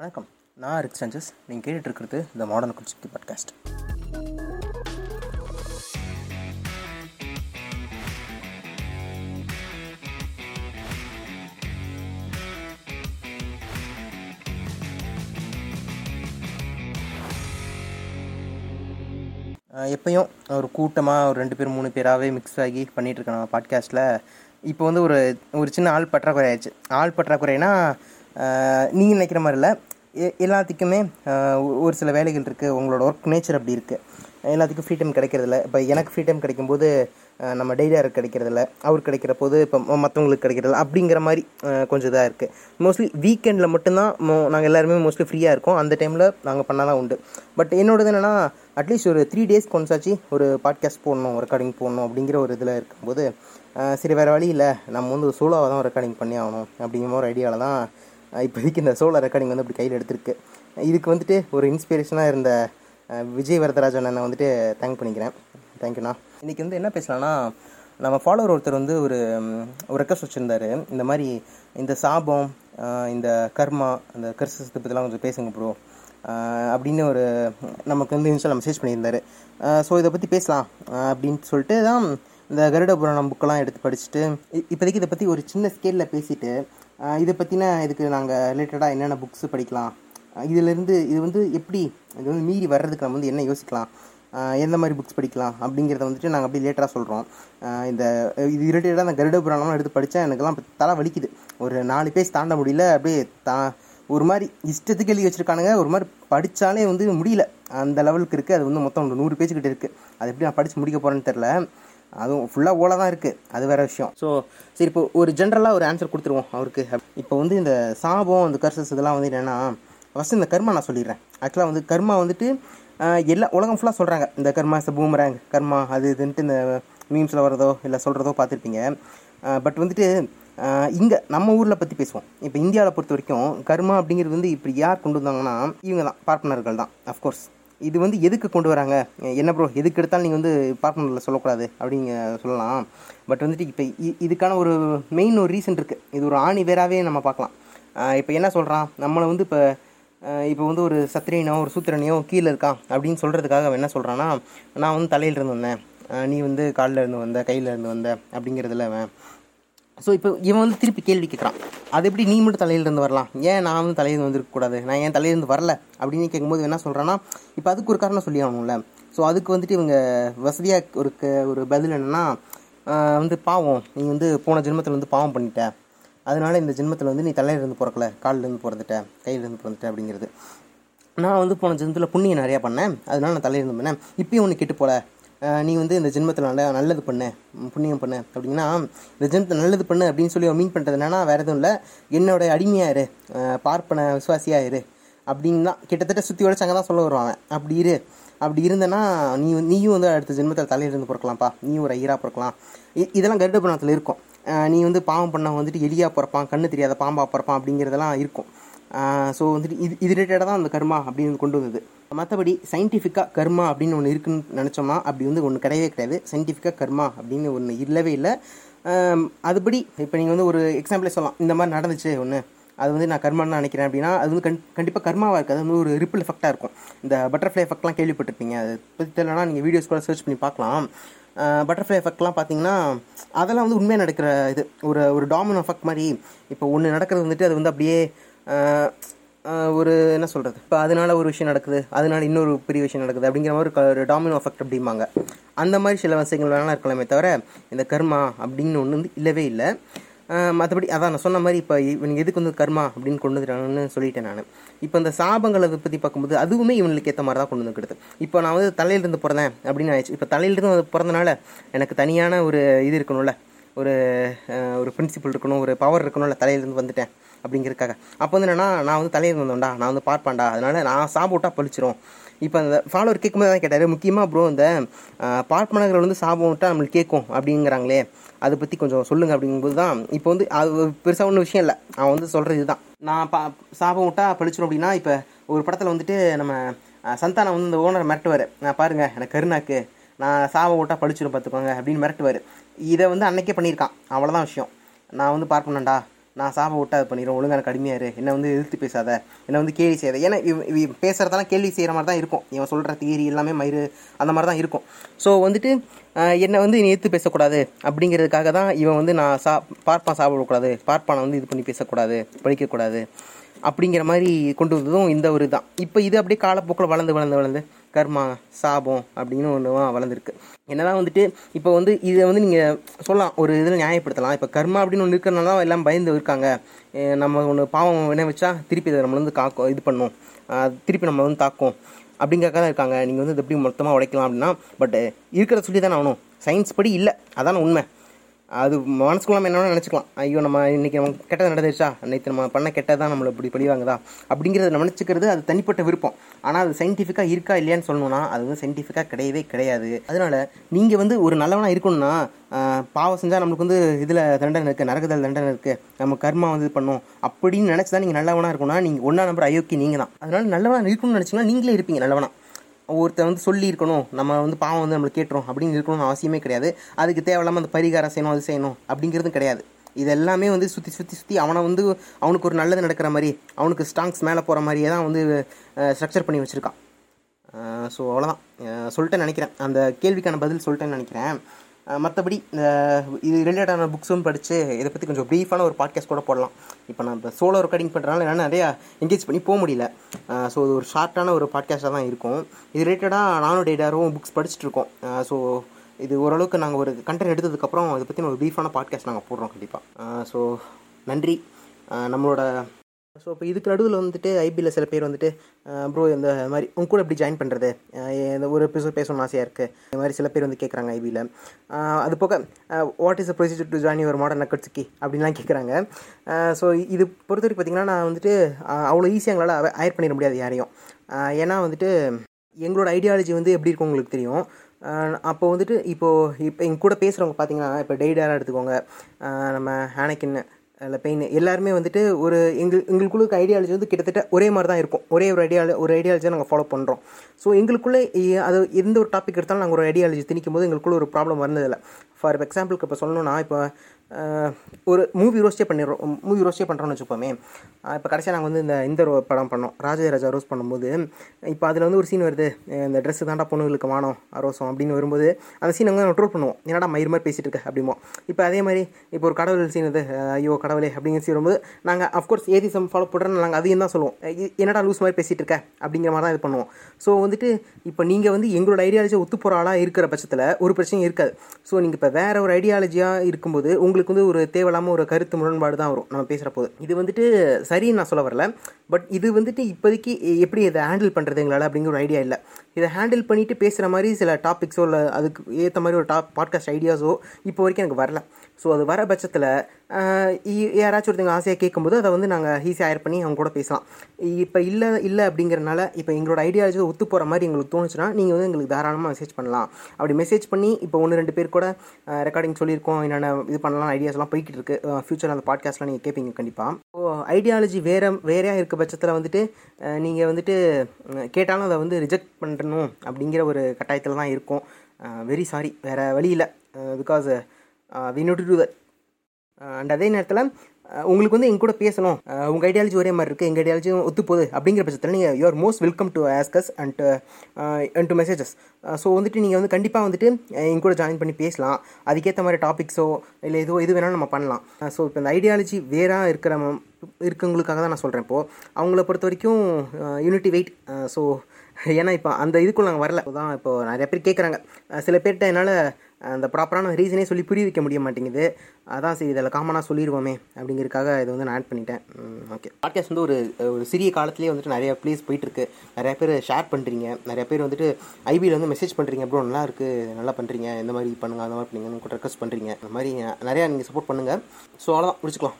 வணக்கம். நான் ரிக் சஞ்சஸ். நீங்கள் கேட்டுட்ருக்கிறது இருக்கிறது மாடர்ன் குச்சிக்கு பாட்காஸ்ட் எப்பயும் ஒரு கூட்டமாக ஒரு ரெண்டு பேர் மூணு பேராகவே மிக்ஸ் ஆகி பண்ணிகிட்ருக்கேன் நான் பாட்காஸ்ட்டில் இப்போ வந்து ஒரு ஒரு சின்ன ஆள் பற்றாக்குறை ஆயிடுச்சு. ஆள் பற்றாக்குறைனா நீங்கள் நினைக்கிற மாதிரி இல்லை. எல்லாத்துக்குமே ஒரு சில வேலைகள் இருக்குது உங்களோட ஒர்க் நேச்சர் அப்படி இருக்குது எல்லாத்துக்கும் ஃப்ரீ டைம் கிடைக்கிறதில்ல. இப்போ எனக்கு ஃப்ரீ டைம் கிடைக்கும்போது நம்ம டெய்லியாருக்கு கிடைக்கிறதில்ல. அவர் கிடைக்கிற போது இப்போ மற்றவங்களுக்கு கிடைக்கிறதில்ல. அப்படிங்கிற மாதிரி கொஞ்சம் இதாக இருக்குது மோஸ்ட்லி வீக்கெண்டில் மட்டும்தான் மோ நாங்கள் எல்லாருமே மோஸ்ட்லி ஃப்ரீயாக இருக்கோம். அந்த டைமில் நாங்கள் பண்ணலாம் உண்டு. பட் என்னோடது என்னென்னா அட்லீஸ்ட் ஒரு த்ரீ டேஸ் கொண்டாச்சு ஒரு பாட்காஸ்ட் போடணும் ரெக்கார்டிங் போடணும் அப்படிங்கிற ஒரு இதில் இருக்கும்போது சரி வேறு வழி இல்லை. நம்ம வந்து சோலோவாக தான் ரெக்கார்டிங் பண்ணி ஆகணும் அப்படிங்கிற ஒரு ஐடியாவில் தான் இப்போதைக்கு இந்த சோலோ ரெக்கார்டிங் வந்து அப்படி கையில் எடுத்திருக்கு. இதுக்கு வந்துட்டு ஒரு இன்ஸ்பிரேஷனாக இருந்த விஜய் வரதராஜன் அண்ணனை வந்துட்டு தேங்க் பண்ணிக்கிறேன். தேங்க்யூண்ணா இன்றைக்கி வந்து என்ன பேசலாம்னா நம்ம ஃபாலோவர் ஒருத்தர் வந்து ஒரு ம், ஒரு ரெக்வஸ்ட் வச்சுருந்தாரு. இந்த மாதிரி இந்த சாபம் இந்த கர்மா அந்த கிறிஸ்து பற்றிலாம் கொஞ்சம் பேசுங்க ப்ரோ அப்படின்னு ஒரு நமக்கு வந்து இன்ஸ்டாவில் மெசேஜ் பண்ணியிருந்தாரு. ஸோ இதை பற்றி பேசலாம் அப்படின்னு சொல்லிட்டு தான் இந்த கருட புராணம் புக்கெல்லாம் எடுத்து படிச்சுட்டு இப்போதைக்கு இதை பற்றி ஒரு சின்ன ஸ்கேலில் பேசிவிட்டு இதை பற்றின இதுக்கு நாங்கள் ரிலேட்டடாக என்னென்ன புக்ஸ் படிக்கலாம்? இதிலேருந்து இது வந்து எப்படி இது வந்து மீறி வர்றதுக்கு நம்ம வந்து என்ன யோசிக்கலாம்? எந்த மாதிரி புக்ஸ் படிக்கலாம்? அப்படிங்கிறத வந்துட்டு நாங்கள் அப்படியே லேட்டராக சொல்கிறோம் இந்த இது ரிலேட்டடாக அந்த கருட புராணம்லாம் எடுத்து படித்தா எனக்குலாம் தலை வலிக்குது. ஒரு நாலு பேஜ் தாண்ட முடியல அப்படியே தா ஒரு மாதிரி இஷ்டத்துக்கு எழுதி வச்சுருக்கானுங்க. ஒரு மாதிரி படித்தாலே வந்து முடியல. அந்த லெவலுக்கு இருக்குது அது வந்து மொத்தம் நூறு பேஜ் கிட்ட இருக்குது அது எப்படி நான் படித்து முடிக்க போகிறேன்னு தெரில அதுவும் ஃபுல்லாக ஓலை தான் இருக்குது அது வேறு விஷயம். ஸோ சரி இப்போ ஒரு ஜென்ரலாக ஒரு ஆன்சர் கொடுத்துருவோம் அவருக்கு. இப்போ வந்து இந்த சாபம் அந்த கர்சஸ் இதெல்லாம் வந்து என்னென்னா ஃபஸ்ட்டு இந்த கர்மா நான் சொல்லிடுறேன். ஆக்சுவலாக வந்து கர்மா வந்துட்டு எல்லா உலகம் ஃபுல்லாக சொல்கிறாங்க இந்த கர்மா இந்த பூமராங் கர்மா அது இதுன்ட்டு இந்த மீம்ஸில் வர்றதோ இல்லை சொல்கிறதோ பார்த்துருப்பீங்க. பட் வந்துட்டு இங்கே நம்ம ஊரில் பற்றி பேசுவோம். இப்போ இந்தியாவில் பொறுத்த வரைக்கும் கர்மா அப்படிங்கிறது வந்து இப்படி யார் கொண்டு வந்தாங்கன்னா இவங்க தான் பார்ட்னர்கள் தான் அஃப்கோர்ஸ் இது வந்து எதுக்கு கொண்டு வராங்க? என்ன ப்ரோ எதுக்கு எடுத்தாலும் நீங்கள் வந்து பார்ட்னரில் சொல்லக்கூடாது அப்படிங்க சொல்லலாம். பட் வந்துட்டு இப்போ இதுக்கான ஒரு மெயின் ஒரு ரீசன் இருக்குது இது ஒரு ஆணி வேறாவே நம்ம பார்க்கலாம். இப்போ என்ன சொல்கிறான் நம்மளை வந்து இப்போ இப்போ வந்து ஒரு சத்திரியனோ ஒரு சூத்திரனையோ கீழே இருக்கான் அப்படின்னு சொல்கிறதுக்காக அவன் என்ன சொல்கிறான்னா நான் வந்து தலையிலிருந்து வந்தேன். நீ வந்து காலில் இருந்து வந்த கையில் இருந்து வந்த அப்படிங்கிறதுல அவன் ஸோ இப்போ இவன் வந்து திருப்பி கேள்வி கேட்குறான் அது எப்படி நீ மட்டும் தலையிலிருந்து வரலாம்? ஏன் நான் வந்து தலையிலிருந்து வந்திருக்கக்கூடாது நான் ஏன் தலையிலிருந்து வரல? அப்படின்னு கேட்கும்போது என்ன சொல்கிறான்னா இப்போ அதுக்கு ஒரு காரணம் சொல்லி ஆகணும்ல ஸோ அதுக்கு வந்துட்டு இவங்க வசதியாக ஒரு க ஒரு பதில் என்னென்னா வந்து பாவம். நீ வந்து போன ஜென்மத்தில் வந்து பாவம் பண்ணிட்ட. அதனால இந்த ஜென்மத்தில் வந்து நீ தலையிலிருந்து பிறக்கல. காலிலேருந்து பிறந்துட்ட. கையிலேருந்து பிறந்துட்ட அப்படிங்கிறது. நான் வந்து போன ஜென்மத்தில் புண்ணியம் நிறையா பண்ணேன். அதனால் நான் தலையிருந்து பண்ணேன் இப்பயும் ஒன்று கெட்டு போல. நீ வந்து இந்த ஜென்மத்தில் நல்ல நல்லது பண்ணு புண்ணியம் பண்ணு அப்படின்னா இந்த ஜென்மத்தில் நல்லது பண்ணு அப்படின்னு சொல்லி மீன் பண்ணுறது என்னன்னா வேறு எதுவும் இல்லை. என்னோட அடிமையாக இரு. பார்ப்பன விசுவாசியாயிரு அப்படின்னு தான் கிட்டத்தட்ட சுற்றி உடச்சு அங்கே தான் சொல்ல வருவாங்க. அவன். அப்படி இரு. அப்படி இருந்தேன்னா நீ நீயும் வந்து அடுத்த ஜென்மத்தில் தலையிலிருந்து பிறக்கலாம்ப்பா. நீயும் ஒரு ஐயராக பிறக்கலாம். இதெல்லாம் கருட புராணத்தில் இருக்கும் நீ வந்து பாவம் பண்ண வந்துட்டு எலியாக பிறப்பான் கண்ணு தெரியாத பாம்பாக பிறப்பான் அப்படிங்கிறதெல்லாம் இருக்கும். ஸோ வந்துட்டு இது இது ரிலேட்டடாக தான் அந்த கர்மா அப்படின்னு கொண்டு வந்தது. மற்றபடி சயின்டிஃபிக்காக கர்மா அப்படின்னு ஒன்று இருக்குன்னு நினச்சோமா அப்படி வந்து ஒன்று கிடையவே கிடையாது. சயின்டிஃபிக்காக கர்மா அப்படின்னு ஒன்று இல்லவே இல்லை. அதுபடி இப்போ நீங்கள் வந்து ஒரு எக்ஸாம்பிளே சொல்லலாம். இந்த மாதிரி நடந்துச்சு ஒன்று அது வந்து நான் கர்மான்னு நினைக்கிறேன் அப்படின்னா அது வந்து கண் கண்டிப்பாக கர்மாவாக இருக்குது. அது வந்து ஒரு ரிப்பிள் எஃபெக்டாக இருக்கும். இந்த பட்டர்ஃப்ளை எஃபெக்ட்லாம் கேள்விப்பட்டிருப்பீங்க. அது பற்றி தெரியலனா நீங்கள் வீடியோஸ் கூட சர்ச் பண்ணி பார்க்கலாம். பட்டர்ஃப்ளை எஃபெக்ட்லாம் பார்த்தீங்கன்னா அதெல்லாம் வந்து உண்மையாக நடக்கிற இது. ஒரு ஒரு டாமினோ எஃபெக்ட் மாதிரி. இப்போ ஒன்று நடக்கிறது வந்துட்டு அது வந்து அப்படியே ஒரு என்ன சொல்கிறது இப்போ அதனால் ஒரு விஷயம் நடக்குது அதனால இன்னொரு பெரிய விஷயம் நடக்குது அப்படிங்கிற மாதிரி ஒரு க- ஒரு டாமினோ எஃபெக்ட் அப்படிம்பாங்க. அந்த மாதிரி சில விஷயங்கள் வேணாலும் இருக்கலாமே தவிர இந்த கர்மா அப்படின்னு ஒன்று வந்து இல்லவே இல்லை. மற்றபடி அதான் நான் சொன்ன மாதிரி இப்போ இவனுக்கு எதுக்கு வந்து கர்மா அப்படின்னு கொண்டு வந்துட்டாங்கன்னு சொல்லிட்டேன் நான். இப்போ இந்த சாபங்களை பற்றி பார்க்கும்போது அதுவுமே இவனுக்கு ஏற்ற மாதிரி தான் கொண்டு வந்துக்கிடுது இப்போ நான் வந்து தலையிலிருந்து பிறந்தேன் அப்படின்னு ஆயிடுச்சு. இப்போ தலையிலிருந்து வந்து பிறந்தனால எனக்கு தனியான ஒரு இது இருக்கணும்ல. ஒரு ஒரு பிரின்சிபல் இருக்கணும் ஒரு பவர் இருக்கணும்ல தலையிலேருந்து வந்துட்டேன். அப்படிங்கிறதுக்காக. அப்போ வந்து என்னன்னா நான் வந்து தலையில் வந்தோம்டா நான் வந்து பார்ப்பேன்டா. அதனால நான் சாப்பிட்டா பழிச்சிரும். இப்போ அந்த ஃபாலோவர் கேட்கும்போது தான் கேட்டார் முக்கியமாக ப்ரோ இந்த பார்ப்பனர்கள் வந்து சாபம் விட்டா நம்மளுக்கு கேட்கும் அப்படிங்கிறாங்களே. அதை பற்றி கொஞ்சம் சொல்லுங்க அப்படிங்கும்போது தான் இப்போ வந்து அது பெருசாக ஒன்றும் விஷயம் இல்லை. அவன் வந்து சொல்கிறது இதுதான். நான் பா சாபம் விட்டா பழிச்சிரும் அப்படின்னா இப்போ ஒரு படத்தில் வந்துட்டு நம்ம சந்தானம் வந்து இந்த ஓனர் மிரட்டுவார். நான் பாருங்கள் எனக்கு கருணாக்கு நான் சாபம் விட்டா பழிச்சிரும் பார்த்துக்கோங்க அப்படின்னு மிரட்டுவார். இதை வந்து அன்னைக்கே பண்ணியிருக்கான். அவ்வளோதான் விஷயம். நான் வந்து பார்ப்பனேன்டா நான் சாப விட்டு அது பண்ணிடுறேன் ஒழுங்கான கடுமையாரு என்னை வந்து எதிர்த்து பேசாத. என்னை வந்து கேள்வி செய்யாத. ஏன்னா இவ இவ பேசுகிறதெல்லாம் கேள்வி செய்கிற மாதிரி தான் இருக்கும். இவன் சொல்கிற தியரி எல்லாமே மயிறு அந்த மாதிரி தான் இருக்கும். ஸோ வந்துட்டு என்னை வந்து நீ எதிர்த்து பேசக்கூடாது. அப்படிங்கிறதுக்காக தான் இவன் வந்து நான் சா பார்ப்பான் சாப்பிடக்கூடாது பார்ப்பானை வந்து இது பண்ணி பேசக்கூடாது. படிக்கக்கூடாது அப்படிங்கிற மாதிரி கொண்டு வந்ததும் இந்த ஒரு தான் இப்போ இது அப்படியே காலப்போக்கில் வளர்ந்து வளர்ந்து வளர்ந்து கர்மா சாபம் அப்படின்னு ஒன்று வளர்ந்துருக்கு. என்னதான் வந்துட்டு இப்போ வந்து இதை வந்து நீங்கள் சொல்லலாம் ஒரு இதில் நியாயப்படுத்தலாம். இப்போ கர்மா அப்படின்னு ஒன்று இருக்கிறனால தான் எல்லாம் பயந்து இருக்காங்க. நம்ம ஒன்று பாவம் என்ன வச்சா திருப்பி அதை நம்மளை வந்து காக்கும் இது பண்ணும். திருப்பி நம்ம வந்து தாக்கும். அப்படிங்கிறக்காக தான் இருக்காங்க. நீங்கள் வந்து இது எப்படி மொத்தமாக உடைக்கலாம் அப்படின்னா பட் இருக்கிறத சொல்லி தானே ஆகணும். சயின்ஸ் படி இல்லை. அதான உண்மை. அது மனசுக்குள்ள நம்ம என்ன நினச்சிக்கலாம். ஐயோ நம்ம இன்றைக்கி நம்ம கெட்டது நடந்துச்சா நேற்று நம்ம பண்ண கெட்டதான் நம்மளை இப்படி பழிவாங்குதா அப்படிங்கிறத நினச்சிக்கிறது அது தனிப்பட்ட விருப்பம். ஆனால் அது சயின்டிஃபிக்காக இருக்கா இல்லையான்னு சொல்லணும்னா அது வந்து சயின்டிஃபிக்காக கிடையவே கிடையாது. அதனால் நீங்கள் வந்து ஒரு நல்லவனாக இருக்கணும்னா பாவம் செஞ்சால் நம்மளுக்கு வந்து இதில் தண்டனை இருக்குது நரகத்தில் தண்டனை இருக்குது நம்ம கர்மா வந்து இது பண்ணும். அப்படின்னு நினச்சி தான் நீங்கள் நல்லவனாக இருக்கணும்னா நீங்கள் ஒன்றா நம்பர் அயோக்கி நீங்கள் தான் அதனால் நல்லவனாக இருக்கணும்னு நினச்சிங்கன்னா நீங்களே இருப்பீங்க நல்லவனாக ஒருத்தர் வந்து சொல்லியிருக்கணும் நம்ம வந்து பாவம் வந்து நம்மளுக்கு கேட்டுரும் அப்படின்னு இருக்கணும்னு அவசியமே கிடையாது. அதுக்கு தேவையில்லாமல் அந்த பரிகாரம் செய்யணும் அது செய்யணும் அப்படிங்கிறதும் கிடையாது. இது எல்லாமே வந்து சுற்றி சுற்றி சுற்றி அவனை வந்து அவனுக்கு ஒரு நல்லது நடக்கிற மாதிரி அவனுக்கு ஸ்ட்ராங்ஸ் மேலே போகிற மாதிரியே தான் வந்து ஸ்ட்ரக்சர் பண்ணி வச்சுருக்கான். ஸோ அவ்வளோதான் சொல்லிட்டேன்னு நினைக்கிறேன். அந்த கேள்விக்கான பதில் சொல்லிட்டேன்னு நினைக்கிறேன். மற்றபடி இது ரிலேட்டடான புக்ஸும் படித்து இதை பற்றி கொஞ்சம் ப்ரீஃபான ஒரு பாட்காஸ்ட் கூட போடலாம். இப்போ நான் இப்போ சோலோ ரெக்கார்டிங் பண்ணுறதுனால என்னால் நிறையா என்கேஜ் பண்ணி போக முடியல. ஸோ இது ஒரு ஷார்ட்டான ஒரு பாட்காஸ்ட்டாக தான் இருக்கும். இது ரிலேட்டடாக நானும் டேடாரும் புக்ஸ் படிச்சுட்டு இருக்கோம். ஸோ இது ஓரளவுக்கு நாங்கள் ஒரு கண்டென்ட் எடுத்ததுக்கப்புறம் இதை பற்றி ஒரு ப்ரீஃபான பாட்காஸ்ட் நாங்கள் போடுறோம் கண்டிப்பாக ஸோ நன்றி. நம்மளோட ஸோ இப்போ இதுக்கு நடுவில் வந்துட்டு ஐபியில் சில பேர் வந்துட்டு ப்ரோ இந்த மாதிரி உங்க கூட எப்படி ஜாயின் பண்ணுறது இந்த ஒரு எபிசோட் பேசணும்னு ஆசையாக இருக்குது இந்த மாதிரி சில பேர் வந்து கேட்குறாங்க ஐபியில் அது போக what is a procedure to join your modern நக்கட்ஸுக்கி அப்படின்லாம் கேட்குறாங்க ஸோ இது பொறுத்த வரைக்கும் பார்த்தீங்கன்னா நான் வந்துட்டு அவ்வளோ ஈஸியாக எங்களால் ஹயர் பண்ணிட முடியாது யாரையும். ஏன்னா வந்துட்டு எங்களோட ஐடியாலஜி வந்து எப்படி இருக்கும் உங்களுக்கு தெரியும். அப்போ வந்துட்டு இப்போது இப்போ எங்கள் கூட பேசுகிறவங்க பார்த்தீங்கன்னா இப்போ டெய்டாராக எடுத்துக்கோங்க. நம்ம ஹேனக்கின்னு இல்லை பெயின் எல்லாருமே வந்துட்டு ஒரு எங்கள் எங்களுக்குள்ள ஐடியாலஜி வந்து கிட்டத்தட்ட ஒரே மாதிரி தான் இருக்கும். ஒரே ஒரு ஐடியா ஒரு ஐடியாலஜியை நாங்கள் ஃபாலோ பண்ணுறோம் ஸோ எங்களுக்குள்ளே அது எந்த ஒரு டாபிக் எடுத்தாலும் நாங்கள் ஒரு ஐடியாலஜி திணிக்கும் போது எங்களுக்குள்ள ஒரு ப்ராப்ளம் வந்ததில்லை ஃபார் எக்ஸாம்பிளுக்கு இப்போ சொல்லணும்னா இப்போ ஒரு மூவி ரோஸ்டே பண்ணிடுறோம் மூவி ரோஸ்டே பண்ணுறோம்னு வச்சுப்போமே இப்போ கடைசியாக நாங்கள் வந்து இந்த இந்த ரோ- படம் பண்ணோம். ராஜா ரோஸ் பண்ணும்போது இப்போ அதில் வந்து ஒரு சீன் வருது. இந்த ட்ரெஸ்ஸு தாண்டா பொண்ணுங்களுக்கு வானம் ரோசம் அப்படின்னு வரும்போது அந்த சீன் வந்து நம்ம ட்ரோல் பண்ணுவோம். என்னடா மயிர் மாதிரி பேசிட்டு இருக்க அப்படிமோ. இப்போ அதே மாதிரி இப்போ ஒரு கடவுள் சீன் இது ஐயோ கடவுளே அப்படிங்கிற சீன் வரும்போது நாங்கள் அஃப்கோர்ஸ் ஏதிசம் ஃபாலோ பண்ணுறோன்னு நாங்கள் அதையும் தான் சொல்லுவோம். என்னடா லூஸ் மாதிரி பேசிகிட்டு இருக்க அப்படிங்கிற மாதிரி தான் இது பண்ணுவோம். ஸோ வந்துட்டு இப்போ நீங்கள் வந்து எங்களோட ஐடியாலஜி ஒத்து போகிற ஆளாக இருக்கிற பட்சத்தில் ஒரு பிரச்சனையும் இருக்காது. ஸோ நீங்கள் இப்போ வேறு ஒரு ஐடியாலஜியாக இருக்கும்போது உங்களுக்கு வந்து ஒரு தேவையில்லாமல் ஒரு கருத்து முரண்பாடு தான் வரும் நம்ம பேசுகிற போது இது வந்துட்டு சரின்னு நான் சொல்ல வரல. பட் இது வந்துட்டு இப்போதைக்கு எப்படி இதை ஹேண்டில் பண்ணுறது எங்களால் அப்படிங்கிற ஒரு ஐடியா இல்லை. இதை ஹேண்டில் பண்ணிவிட்டு பேசுகிற மாதிரி சில டாபிக்ஸோ இல்லை அதுக்கு ஏற்ற மாதிரி ஒரு டாப் பாட்காஸ்ட் ஐடியாஸோ இப்போ வரைக்கும் எனக்கு வரல. ஸோ அது வர பட்சத்தில் யாராச்சும் ஒருத்தங்க ஆசையாக கேட்கும்போது அதை வந்து நாங்கள் ஈஸியாக ஹயர் பண்ணி அவங்க கூட பேசலாம். இப்போ இல்லை இல்லை அப்படிங்கிறனால இப்போ எங்களோட ஐடியாலஜி ஒத்து போகிற மாதிரி எங்களுக்கு தோணுச்சுன்னா நீங்கள் வந்து எங்களுக்கு தாராளமாக மெசேஜ் பண்ணலாம். அப்படி மெசேஜ் பண்ணி இப்போ ஒன்று ரெண்டு பேர் கூட ரெக்கார்டிங் சொல்லியிருக்கோம் என்னென்ன இது பண்ணலாம் ஐடியாஸ்லாம் போய்கிட்டு இருக்கு. ஃபியூச்சரில் அந்த பாட்காஸ்ட்லாம் நீங்கள் கேட்பீங்க கண்டிப்பாக ஸோ ஐடியாலஜி வேறு வேறையாக இருக்க பட்சத்தில் வந்துட்டு நீங்கள் வந்துட்டு கேட்டாலும் அதை வந்து ரிஜெக்ட் பண்ணணும் அப்படிங்கிற ஒரு கட்டாயத்தில் தான் இருக்கும் வெரி சாரி வேறு வழி இல்லை. Because we note to that and அதே நேரத்தில் uh, உங்களுக்கு வந்து எங்க கூட பேசணும் uh, உங்கள் ஐடியாலஜி ஒரே மாதிரி இருக்குது எங்கள் ஐடியாலஜியும் ஒத்து போகுது. அப்படிங்கிற பட்சத்தில் நீங்கள் you're most welcome to ask us and and to messages so வந்துட்டு நீங்கள் வந்து கண்டிப்பாக வந்துட்டு uh, எங்க கூட ஜாயின் பண்ணி பேசலாம். அதுக்கேற்ற மாதிரி டாபிக்ஸோ இல்லை எதுவோ எது வேணாலும் நம்ம பண்ணலாம். ஸோ இப்போ இந்த ஐடியாலஜி வேறாக இருக்கிற இருக்கவங்களுக்காக தான் நான் சொல்கிறேன் இப்போது அவங்கள பொறுத்த வரைக்கும் யூனிட்டி வெயிட் ஸோ ஏன்னா இப்போ அந்த இதுக்குள்ள நாங்கள் வரல. தான் இப்போ நிறைய பேர் கேட்குறாங்க சில பேர்கிட்ட என்னால் அந்த ப்ராப்பரான ரீசனே சொல்லி புரிய வைக்க முடிய மாட்டேங்குது. அதான் சரி இதில் காமனாக சொல்லிடுவோமே அப்படிங்கிறதுக்காக இதை வந்து நான் ஆட் பண்ணிட்டேன். ஓகே பாட்காஸ்ட் வந்து ஒரு ஒரு சிறிய காலத்துலேயே வந்துட்டு நிறைய ப்ளேஸ் போயிட்டுருக்கு. நிறைய பேர் ஷேர் பண்ணுறீங்க நிறைய பேர் வந்துட்டு ஐபியில் வந்து மெசேஜ் பண்ணுறீங்க ப்ரோ நல்லா இருக்குது நல்லா பண்ணுறீங்க இந்த மாதிரி பண்ணுங்க அந்த மாதிரி பண்ணுங்கன்னு கூட ரெக்வஸ்ட் பண்ணுறீங்க அந்த மாதிரி நிறையா நீங்கள் சப்போர்ட் பண்ணுங்கள் ஸோ அவ்வளோதான் முடிச்சுக்கலாம்.